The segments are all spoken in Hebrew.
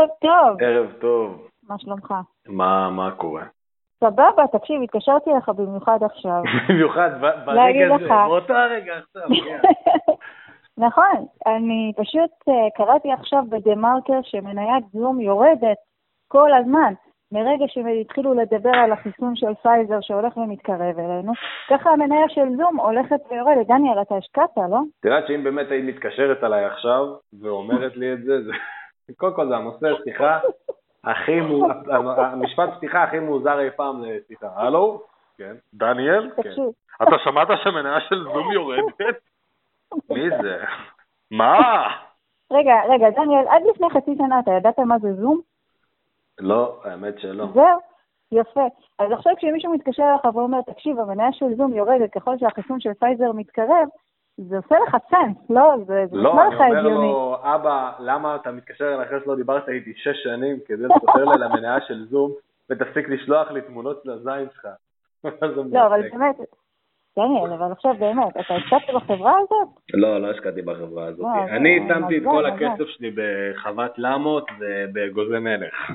ערב טוב. ערב טוב. מה שלומך? מה, מה קורה? סבבה, תקשיב, התקשרתי אליך במיוחד עכשיו. במיוחד ברגע הזה, באותו הרגע עכשיו. נכון, אני פשוט אה, קראתי עכשיו בדה מרקר שמניית זום יורדת כל הזמן. מרגע שהתחילו לדבר על החיסון של פייזר שהולך ומתקרב אלינו, ככה המניה של זום הולכת ויורדת. דניאל, אתה השקעת, לא? את יודעת שאם באמת היית מתקשרת אליי עכשיו ואומרת לי את זה, זה... קודם כל זה הנושא שיחה הכי. המשפט פתיחה הכי מוזר אי פעם לשיחה. הלו? כן. דניאל? כן. אתה שמעת שהמניה של זום יורדת? מי זה? מה? רגע, רגע, דניאל, עד לפני חצי שנה אתה ידעת מה זה זום? לא, האמת שלא. זהו, יפה. אז עכשיו כשמישהו מתקשר אליך ואומר, תקשיב, המניה של זום יורדת ככל שהחיסון של פייזר מתקרב, זה עושה לך סנס, לא? זה זה לא, נשמע אני לך אומר הגיוני. לו, אבא, למה אתה מתקשר אליי אחרי שלא דיברת איתי שש שנים כדי לספר לי על המניה של זום, ותפסיק לשלוח לי תמונות של הזין שלך. לא, אבל. באמת, דניאל, אבל עכשיו באמת, אתה השקעת בחברה הזאת? לא, לא השקעתי בחברה הזאת. אני שמתי את כל. הכסף שלי בחוות למות ובאגוזי מלך.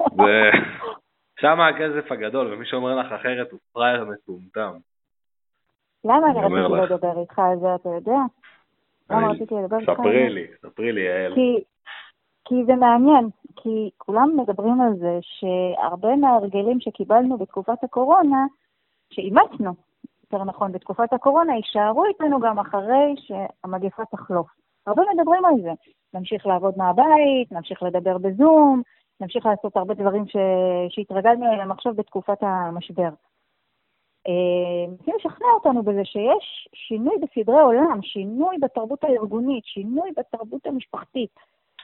שם הכסף הגדול, ומי שאומר לך אחרת הוא פראייר מטומטם. למה אני רציתי לך. לדבר איתך על זה, אתה יודע? למה רציתי לדבר איתך על ספרי זה? לי, ספרי לי, יעל. כי, כי זה מעניין, כי כולם מדברים על זה שהרבה מההרגלים שקיבלנו בתקופת הקורונה, שאימצנו, יותר נכון, בתקופת הקורונה, יישארו איתנו גם אחרי שהמגפה תחלוף. הרבה מדברים על זה. נמשיך לעבוד מהבית, נמשיך לדבר בזום, נמשיך לעשות הרבה דברים ש... שהתרגלנו אליהם עכשיו בתקופת המשבר. אה, מנסים לשכנע אותנו בזה שיש שינוי בסדרי עולם, שינוי בתרבות הארגונית, שינוי בתרבות המשפחתית,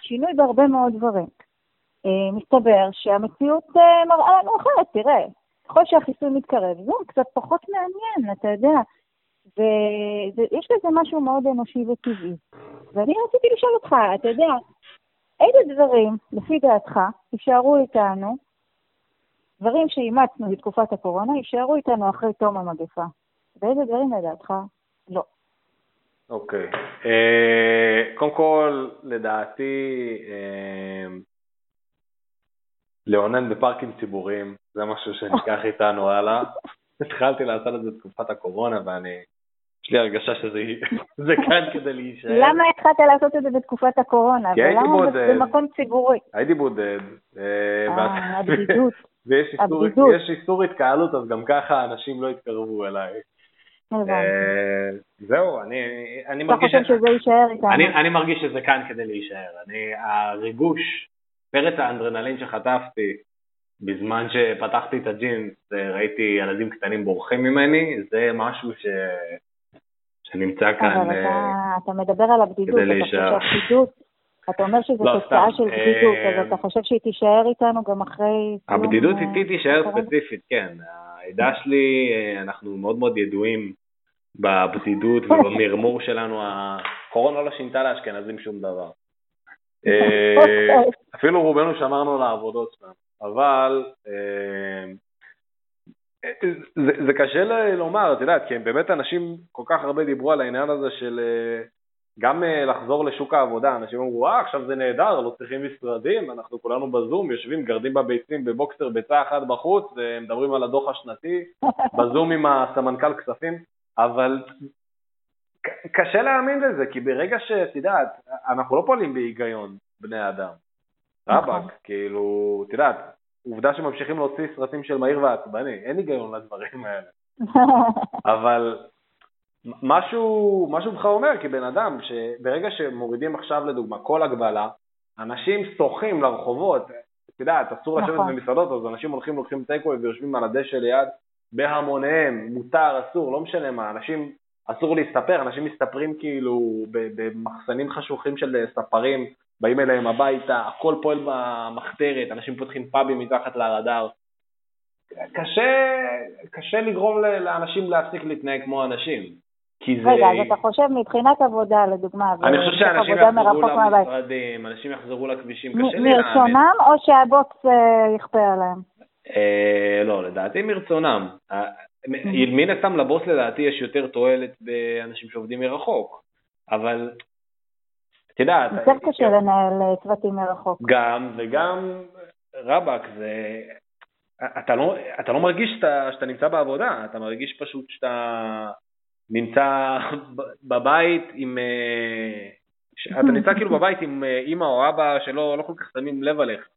שינוי בהרבה מאוד דברים. אה, מסתבר שהמציאות אה, מראה לנו אחרת, תראה, ככל שהחיסון מתקרב, זום קצת פחות מעניין, אתה יודע, ויש בזה משהו מאוד אנושי וטבעי. ואני רציתי לשאול אותך, אתה יודע, איזה דברים, לפי דעתך, יישארו איתנו, דברים שאימצנו בתקופת הקורונה, יישארו איתנו אחרי תום המגפה? ואיזה דברים לדעתך? לא. אוקיי. אה, קודם כל, לדעתי, אה, לאונן בפארקים ציבוריים, זה משהו שניקח איתנו הלאה. התחלתי לעשות את זה בתקופת הקורונה, ואני, יש לי הרגשה שזה זה כאן כדי להישאר. למה התחלת לעשות את זה בתקופת הקורונה? כי הייתי ולמה בודד. במקום ציבורי? הייתי בודד. אה, אה, הבדידות. ויש איסור-. יש איסור התקהלות, אז גם ככה אנשים לא יתקרבו אליי. אה, זהו, אני אני אתה מרגיש... חושב שזה יישאר איתנו? אני, אני מרגיש שזה כאן כדי להישאר. אני, הריגוש, פרץ האנדרנלין שחטפתי בזמן שפתחתי את הג'ינס וראיתי ילדים קטנים בורחים ממני, זה משהו ש... שנמצא כאן. אבל אה, אתה, אתה מדבר על הבדידות, כדי אתה חושב להישאר. שהבדידות, אתה אומר שזו לא, תוצאה סתם, של בדידות, אה, אז אתה חושב שהיא תישאר איתנו גם אחרי... הבדידות אה, איתי תישאר הקורונה? ספציפית, כן. העדה שלי, אה, אנחנו מאוד מאוד ידועים בבדידות ובמרמור שלנו. הקורונה לא שינתה לאשכנזים שום דבר. אה, אוקיי. אפילו רובנו שמרנו לעבודות שלנו, אבל אה, זה, זה קשה לומר, את יודעת, כי באמת אנשים כל כך הרבה דיברו על העניין הזה של אה, גם אה, לחזור לשוק העבודה, אנשים אמרו, אה, עכשיו זה נהדר, לא צריכים משרדים, אנחנו כולנו בזום, יושבים, גרדים בביצים בבוקסר ביצה אחת בחוץ, ומדברים על הדוח השנתי, בזום עם הסמנכ"ל כספים, אבל קשה להאמין לזה, כי ברגע שאת יודעת, אנחנו לא פועלים בהיגיון, בני אדם. נכון. רבאק, כאילו, את יודעת, עובדה שממשיכים להוציא סרטים של מהיר ועצבני, אין היגיון לדברים האלה. אבל משהו, משהו בך אומר כבן אדם, שברגע שמורידים עכשיו לדוגמה כל הגבלה, אנשים שוחים לרחובות, את יודעת, אסור לשבת נכון. במסעדות, אז אנשים הולכים, לוקחים טייקווי ויושבים על הדשא ליד בהמוניהם, מותר, אסור, לא משנה מה, אנשים, אסור להסתפר, אנשים מסתפרים כאילו במחסנים חשוכים של ספרים, באים אליהם הביתה, הכל פועל במחתרת, אנשים פותחים פאבים מתחת לרדאר. קשה, קשה לגרום לאנשים להפסיק להתנהג כמו אנשים. כי זה... רגע, אז אתה חושב מבחינת עבודה, לדוגמה, אני חושב שאנשים יחזרו למשרדים, אנשים יחזרו לכבישים, קשה לי להאמין. מרצונם או שהבוץ אה, יכפה עליהם? אה, לא, לדעתי מרצונם. אה, מן הסתם לבוס לדעתי יש יותר תועלת באנשים שעובדים מרחוק, אבל את יודעת... יותר קשה לנהל אה, צוותים מרחוק. גם, וגם, רבאק, זה... אתה לא, אתה לא מרגיש שאתה, שאתה נמצא בעבודה, אתה מרגיש פשוט שאתה נמצא בבית עם... אה, אתה נמצא כאילו בבית עם אימא או אבא שלא לא כל כך שמים לב עליך.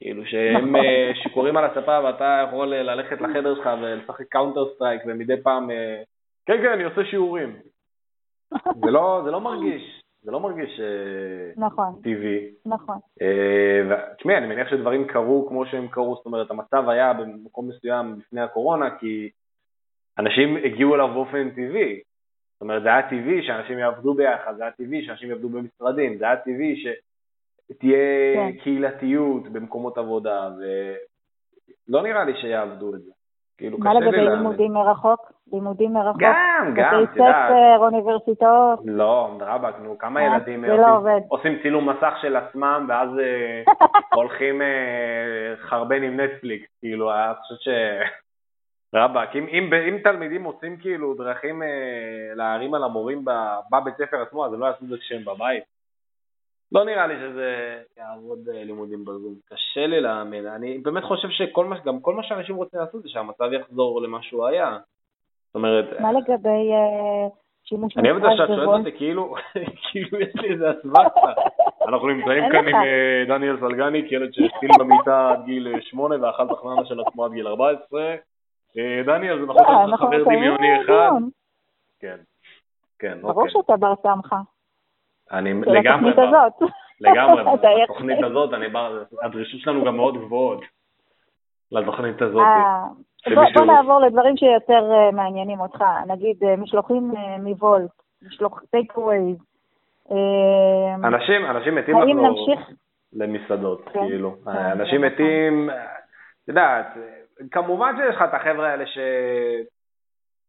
כאילו שהם נכון. שיכורים על הספה ואתה יכול ללכת לחדר שלך ולשחק Counter-Strike ומדי פעם, כן כן אני עושה שיעורים. זה לא, זה לא מרגיש, זה לא מרגיש אה, נכון, טבעי. נכון. אה, תשמעי, אני מניח שדברים קרו כמו שהם קרו, זאת אומרת, המצב היה במקום מסוים לפני הקורונה, כי אנשים הגיעו אליו באופן טבעי. זאת אומרת, זה היה טבעי שאנשים יעבדו ביחד, זה היה טבעי שאנשים יעבדו במשרדים, זה היה טבעי שתהיה כן. קהילתיות במקומות עבודה, ולא נראה לי שיעבדו את זה. כאילו, מה לגבי לימודים מרחוק? לימודים מרחוק? גם, גם, את יודעת. בתי ספר, אוניברסיטאות? לא, רבאק, נו, כמה אה, ילדים לא עושים צילום מסך של עצמם ואז אה, הולכים אה, חרבן עם נטפליקס, כאילו, אני חושב ש... רבאק, אם, אם, אם תלמידים עושים כאילו דרכים להערים על המורים בבית ספר עצמו, אז הם לא יעשו את זה כשהם בבית. לא נראה לי שזה יעבוד אה, לימודים בזום. קשה לי להאמין. אני באמת חושב שכל מה, גם כל מה שאנשים רוצים לעשות זה שהמצב יחזור למה שהוא היה. זאת אומרת... מה לגבי אה, שימוש אני אוהב את זה שאת שואלת אותי כאילו, כאילו יש לי איזה אסמכתה. אנחנו נמצאים כאן עם אה, דניאל סלגני, כילד שהתחיל במיטה עד גיל 8 ואכל תחננה של עצמו עד גיל 14. דניאל, זה נכון לך חבר דמיוני אחד. כן, כן, אוקיי. ברור שאתה בר סמכה. אני לגמרי בא. לגמרי בתוכנית הזאת, הדרישות שלנו גם מאוד גבוהות לתוכנית הזאת. אה, בוא נעבור לדברים שיותר אה, מעניינים אותך, נגיד אה, משלוחים מוולט, משלוח טייק ווייז. אנשים, אנשים מתים לחזור למסעדות, כן, כאילו. אנשים מתים, את יודעת, כמובן שיש לך את החבר'ה האלה ש...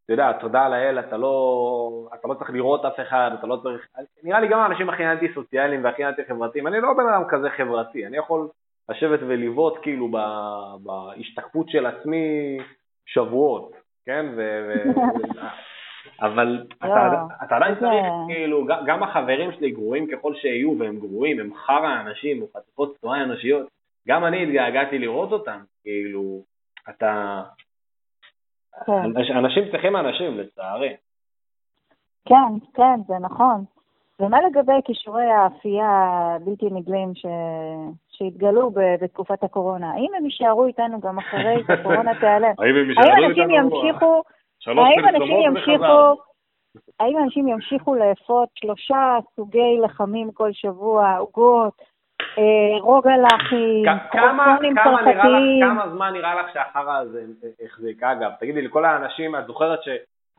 אתה יודע, תודה לאל, אתה לא, אתה לא צריך לראות אף אחד, אתה לא צריך... נראה לי גם האנשים הכי אנטי סוציאליים והכי אנטי חברתיים, אני לא בן אדם כזה חברתי, אני יכול לשבת ולבעוט כאילו בהשתקפות של עצמי שבועות, כן? ו... ו... אבל אתה, לא, אתה עדיין צריך, כאילו, גם החברים שלי גרועים ככל שיהיו, והם גרועים, הם חרא אנשים, או חטיפות צואה אנושיות, גם אני התגעגעתי לראות אותם, כאילו, אתה, כן. אנשים צריכים אנשים, לצערי. כן, כן, זה נכון. ומה לגבי כישורי האפייה הבלתי נגלים ש... שהתגלו. בתקופת הקורונה? האם הם יישארו איתנו גם אחרי שהקורונה תיעלם? האם הם יישארו איתנו? אנשים ימשיכו... האם אנשים ימשיכו... האם אנשים ימשיכו לאפות שלושה סוגי לחמים כל שבוע, עוגות, אה, רוגלחים, קרופונים צרפתיים. כמה זמן נראה לך שהחרא הזה החזיק? אגב, תגידי, לכל האנשים, את זוכרת ש...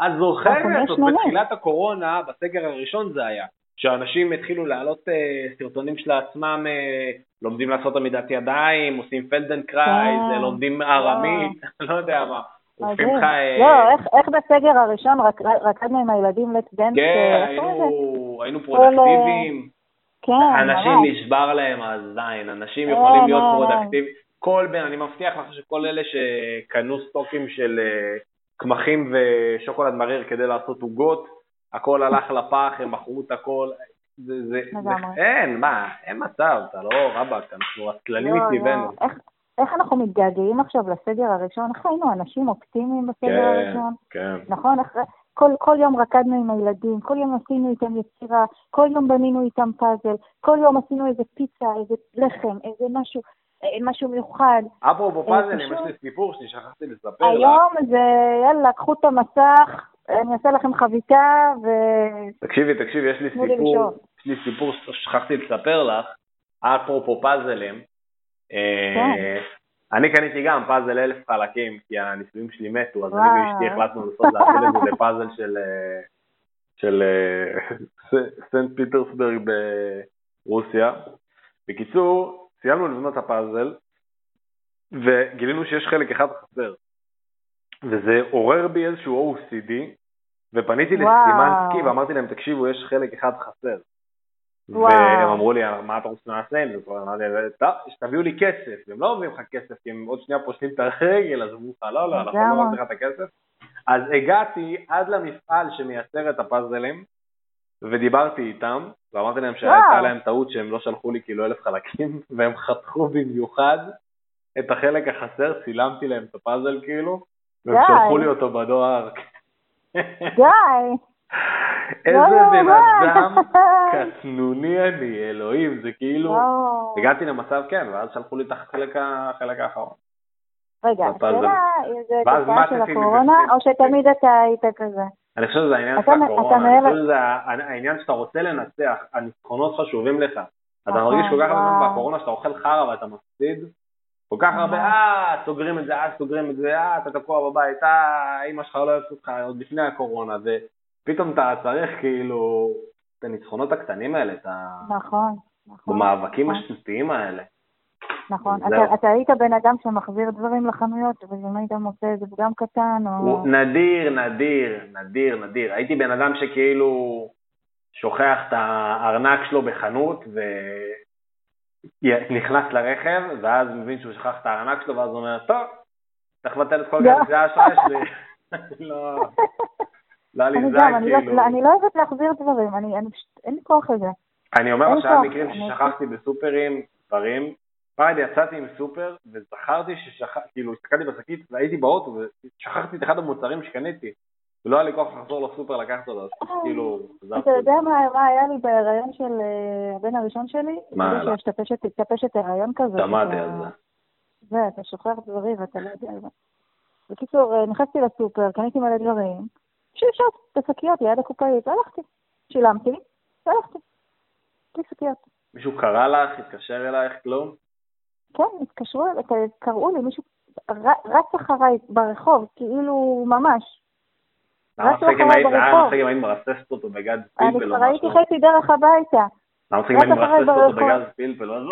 את זוכרת, עוד בתחילת הקורונה, בסגר הראשון זה היה, שאנשים התחילו להעלות אה, סרטונים של עצמם, אה, לומדים לעשות עמידת ידיים, עושים פלדנקרייז, כן. לומדים ארמית, לא יודע מה. לא, איך בסגר הראשון רקדנו עם הילדים ל Just Dance? כן, היינו פרודקטיביים. כן, אנשים ממש. נשבר להם הזין, אנשים כן, יכולים להיות פרודקטיביים. כל בן, אני מבטיח לך שכל אלה שקנו סטוקים של אה, קמחים ושוקולד מריר כדי לעשות עוגות, הכל הלך לפח, הם מכרו את הכל. זה, זה, זה, אין, מה, אין מצב, אתה לא רבאק, אנחנו לא, מטבענו. לא. איך, איך אנחנו מתגעגעים עכשיו לסגר הראשון? איך היינו אנשים אופטימיים בסגר כן, הראשון? כן. נכון? איך, כל, כל יום רקדנו עם הילדים, כל יום עשינו איתם יצירה, כל יום בנינו איתם פאזל, כל יום עשינו איזה פיצה, איזה לחם, איזה משהו, אה, משהו מיוחד. אפרופו אה, פאזלים, יש לי סיפור ששכחתי לספר היום זה, יאללה, קחו את המסך, אני אעשה לכם חביתה ו... תקשיבי, תקשיבי, יש לי סיפור, יש לי סיפור ששכחתי לספר לך, אפרופו פאזלים. אה, כן. אני קניתי גם פאזל אלף חלקים, כי הניסויים שלי מתו, אז אני ואשתי החלטנו לנסות להפעיל את זה לפאזל של, אה, של אה, סנט פיטרסברג ברוסיה. בקיצור, סיימנו לבנות הפאזל, וגילינו שיש חלק אחד חסר. וזה עורר בי איזשהו OCD, ופניתי לסימנסקי ואמרתי להם, תקשיבו, יש חלק אחד חסר. והם אמרו לי, מה אתה רוצה שנעשה עם זה? אמרתי, טוב, שתביאו לי כסף. והם לא אומרים לך כסף, כי הם עוד שנייה פושטים את הרגל, אז אמרו לך, לא, לא, אנחנו לא נותנים לך את הכסף. אז הגעתי עד למפעל שמייצר את הפאזלים, ודיברתי איתם, ואמרתי להם שהייתה להם טעות שהם לא שלחו לי כאילו אלף חלקים, והם חתכו במיוחד את החלק החסר, צילמתי להם את הפאזל כאילו, והם שלחו לי אותו בדואר. די. איזה לא, בן אדם קטנוני אני, אלוהים, זה כאילו... לא. הגעתי למצב, כן, ואז שלחו לי את החלק האחרון. רגע, השאלה אם זה תופעה של הקורונה, או שתמיד אתה היית כזה? אני חושב שזה העניין של הקורונה, אני חושב שזה העניין שאתה רוצה לנצח, הניצחונות חשובים לך. אתה נכון, מרגיש כל כך הרבה בקורונה שאתה אוכל חרא ואתה מפסיד, כל כך הרבה, נכון. אה, סוגרים את זה, אה, סוגרים את זה, אה, אתה תקוע בבית, אה, אמא שלך לא אוהבת אותך עוד לפני הקורונה, ופתאום אתה צריך כאילו את הניצחונות הקטנים האלה, את נכון, נכון. במאבקים השטותיים האלה. נכון. אתה, אתה היית בן אדם שמחזיר דברים לחנויות, ואם היית מוצא איזה פגם קטן, או... נדיר, נדיר, נדיר, נדיר. הייתי בן אדם שכאילו שוכח את הארנק שלו בחנות, ונכנס לרכב, ואז מבין שהוא שכח את הארנק שלו, ואז הוא אומר, טוב, צריך לבטל את כל לא. כרטיסי האשראי שלי. לא... לא לי זה לא- כאילו... אני לא אוהבת להחזיר דברים, אני פשוט, אין לי כוח לזה. אני אומר לך שהיה מקרים ששכחתי בסופרים דברים, פעם יצאתי עם סופר וזכרתי ששכחתי, כאילו הסתכלתי בשקית והייתי באוטו ושכחתי את אחד המוצרים שקניתי ולא היה לי כוח לחזור לסופר לקחת אותו, אז כאילו אתה יודע מה היה לי בהיריון של אה, הבן הראשון שלי? מה היה שיש טפשת הריון כזה. שמעתי על זה. זה, אתה שוכח דברים ואתה לא יודע. בקיצור, אה, נכנסתי לסופר, קניתי מלא דברים, שאפשר את השקיות ליד הקופאית, והלכתי, שילמתי, והלכתי. בלי שקיות. מישהו קרא לך, התקשר אלייך, כלום? כן, התקשרו, קראו לי, מישהו רץ אחריי ברחוב, כאילו ממש. למה אם היית מרססת אותו בגז פלפל או משהו? אני ראיתי חצי דרך הביתה. למה אם היית מרססת אותו בגז פלפל?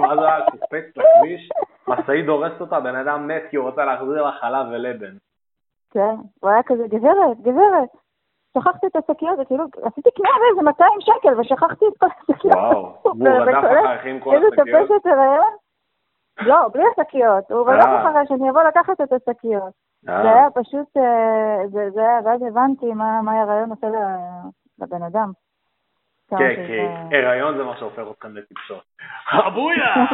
מה זה היה קופץ לכביש, משאית דורסת אותה, בן אדם מת כי הוא רוצה להחזיר לה חלב ולבן. כן, הוא היה כזה, גברת, גברת. שכחתי את השקיות, וכאילו, עשיתי קנייה באיזה 200 שקל, ושכחתי את כל השקיות. וואו, והוא רדף אחריך עם כל השקיות? איזה טפשת הריון? לא, בלי השקיות, הוא רדף אה. אחריי שאני אבוא לקחת את השקיות. אה. זה היה פשוט, אה, זה היה, ואז הבנתי מה ההיריון עושה לבן אדם. כן, כי הריון זה מה שהופך אתכם לטיפשות. אבויה!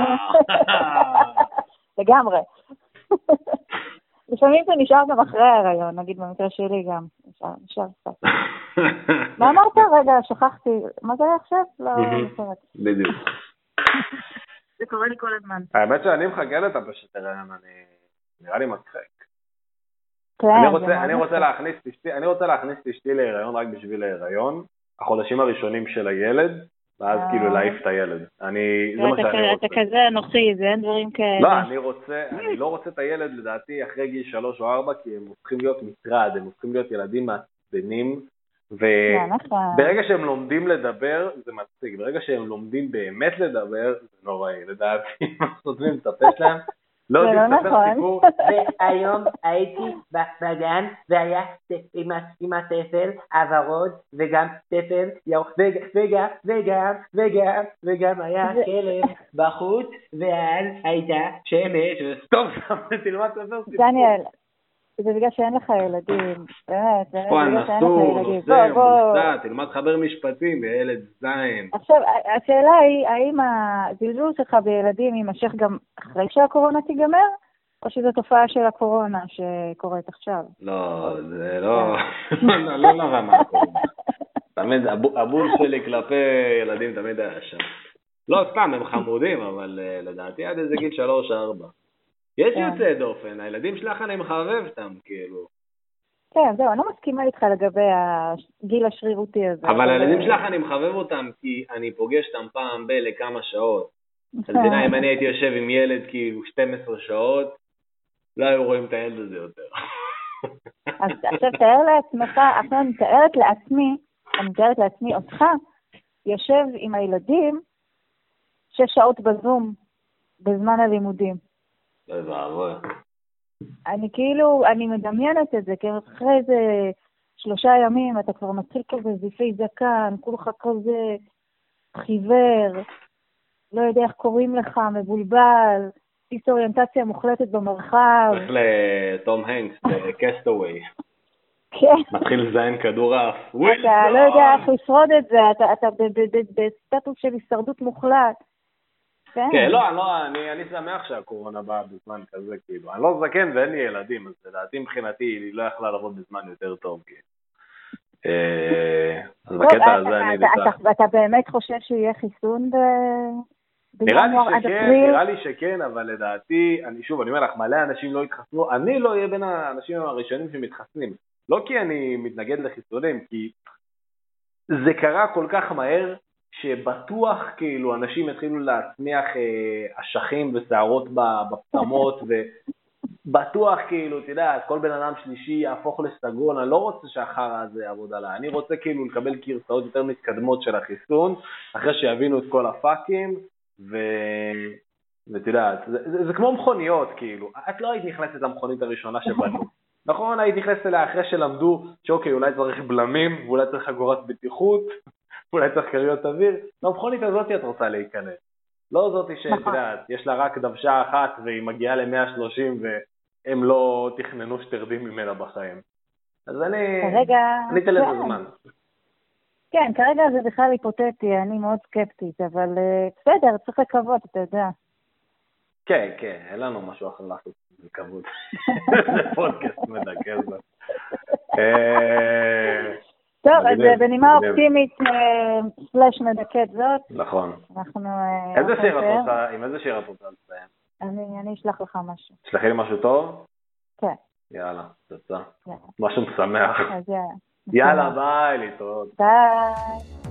לגמרי. לפעמים זה נשאר גם אחרי ההיריון, נגיד במקרה שלי גם. נשאר קצת. מה אמרת? רגע, שכחתי. מה זה היה עכשיו? לא זוכרת. בדיוק. זה קורה לי כל הזמן. האמת שאני מחכה לטפשת הריון, אני... נראה לי מצחיק. כן, אני רוצה להכניס את אשתי להיריון רק בשביל ההיריון, החודשים הראשונים של הילד, ואז כאילו אה. להעיף את הילד. אני, זה מה שאני רוצה. אתה כזה אנוכי, זה אין דברים כאלה. לא, אני רוצה, אני לא רוצה את הילד לדעתי אחרי גיל שלוש או ארבע, כי הם הופכים להיות מטרד, הם הופכים להיות ילדים מעצבנים, וברגע שהם לומדים לדבר, זה מצחיק, ברגע שהם לומדים באמת לדבר, זה נוראי, לדעתי, שנותנים את הפה שלהם, לא יודעים לא לספר נכון. סיפור. והיום הייתי בגן והיה עם הטפל הוורוד וגם טפל ירוק וגם וגם וגם וגם היה כלב בחוץ ואז הייתה שמש. טוב, תלמד לספר סיפור. דניאל, זה בגלל שאין לך ילדים, באמת, זה בגלל שאין לך ילדים. בוא, בוא. תלמד חבר משפטים בילד זין. עכשיו, השאלה היא, האם הזלזול שלך בילדים יימשך גם אחרי שהקורונה תיגמר, או שזו תופעה של הקורונה שקורית עכשיו? לא, זה לא, לא, לא לרמה הקורונה. תמיד, הבול שלי כלפי ילדים תמיד היה שם. לא סתם, הם חמודים, אבל אה, לדעתי עד איזה גיל שלוש-ארבע. יש כן. יוצאי דופן, הילדים שלך אני מחרב אותם, כאילו. כן, זהו, אני לא מסכימה איתך לגבי הגיל השרירותי הזה. אבל הילדים שלך אני מחבב אותם כי אני פוגש אותם פעם ב- לכמה שעות. אתה מבינה, אם אני הייתי יושב עם ילד כאילו 12 שעות, לא היו רואים את הילד הזה יותר. אז עכשיו תאר לעצמך, עכשיו אני מתארת לעצמי, אני מתארת לעצמי אותך, יושב עם הילדים שש שעות בזום בזמן הלימודים. אוי ואבוי. אני כאילו, אני מדמיינת את זה, כי אחרי איזה שלושה ימים אתה כבר מתחיל כזה זיפי זקן, כולך כזה חיוור, לא יודע איך קוראים לך, מבולבל, דיסאוריינטציה מוחלטת במרחב. צריך לתום הנקס, בקסטווי. כן. מתחיל לזיין כדורעף. אתה לא יודע איך לשרוד את זה, אתה- בסטטוס של הישרדות מוחלט. כן. כן, לא, לא, אני, אני שמח שהקורונה באה בזמן כזה, כאילו. אני לא זקן ואין לי ילדים, אז לדעתי מבחינתי היא לא יכלה לבוא בזמן יותר טוב, כאילו. אה, אז בקטע אתה- הזה אני אתה- איתך. אתה- אתה באמת חושב שיהיה חיסון ב- נראה לי שכן? נראה לי שכן, אבל לדעתי, אני שוב, אני אומר לך, מלא אנשים לא התחסנו, אני לא אהיה בין האנשים הראשונים שמתחסנים. לא כי אני מתנגד לחיסונים, כי זה קרה כל כך מהר, שבטוח כאילו אנשים התחילו להצמיח אה, אשכים ושערות בפטמות, ובטוח כאילו, אתה יודע, כל בן אדם שלישי יהפוך לסגול, אני לא רוצה שהחרא הזה יעבוד עליי, אני רוצה כאילו לקבל גרסאות יותר מתקדמות של החיסון, אחרי שיבינו את כל הפאקים, ו... ואת יודעת, זה, זה, זה כמו מכוניות, כאילו. את לא היית נכנסת למכונית הראשונה שבנו. נכון, היית נכנסת אליה אחרי שלמדו שאוקיי, אולי צריך בלמים, ואולי צריך חגורת בטיחות, ואולי צריך כריות אוויר. למכונית הזאת את רוצה להיכנס. לא זאתי שאת נכון. יודעת, יש לה רק דוושה אחת והיא מגיעה ל-130 והם לא תכננו שתרדים ממנה בחיים. אז אני... כרגע... אני אתן לזה כן. זמן. כן, כרגע זה בכלל היפותטי, אני מאוד סקפטית, אבל אה, בסדר, צריך לקוות, אתה יודע. כן, כן, אין לנו משהו אחר לעשות בכבוד. זה פודקאסט מדכא זה. טוב, אז אה, בנימה. אופטימית אה, סלאש מדכאת זאת, נכון. אנחנו... אה, איזה שיר את. רוצה, עם איזה שיר את רוצה לסיים? אני אשלח לך משהו. תשלחי לי משהו טוב? כן, יאללה. יאללה. משהו משמח. יאללה, ביי, להתראות. ביי.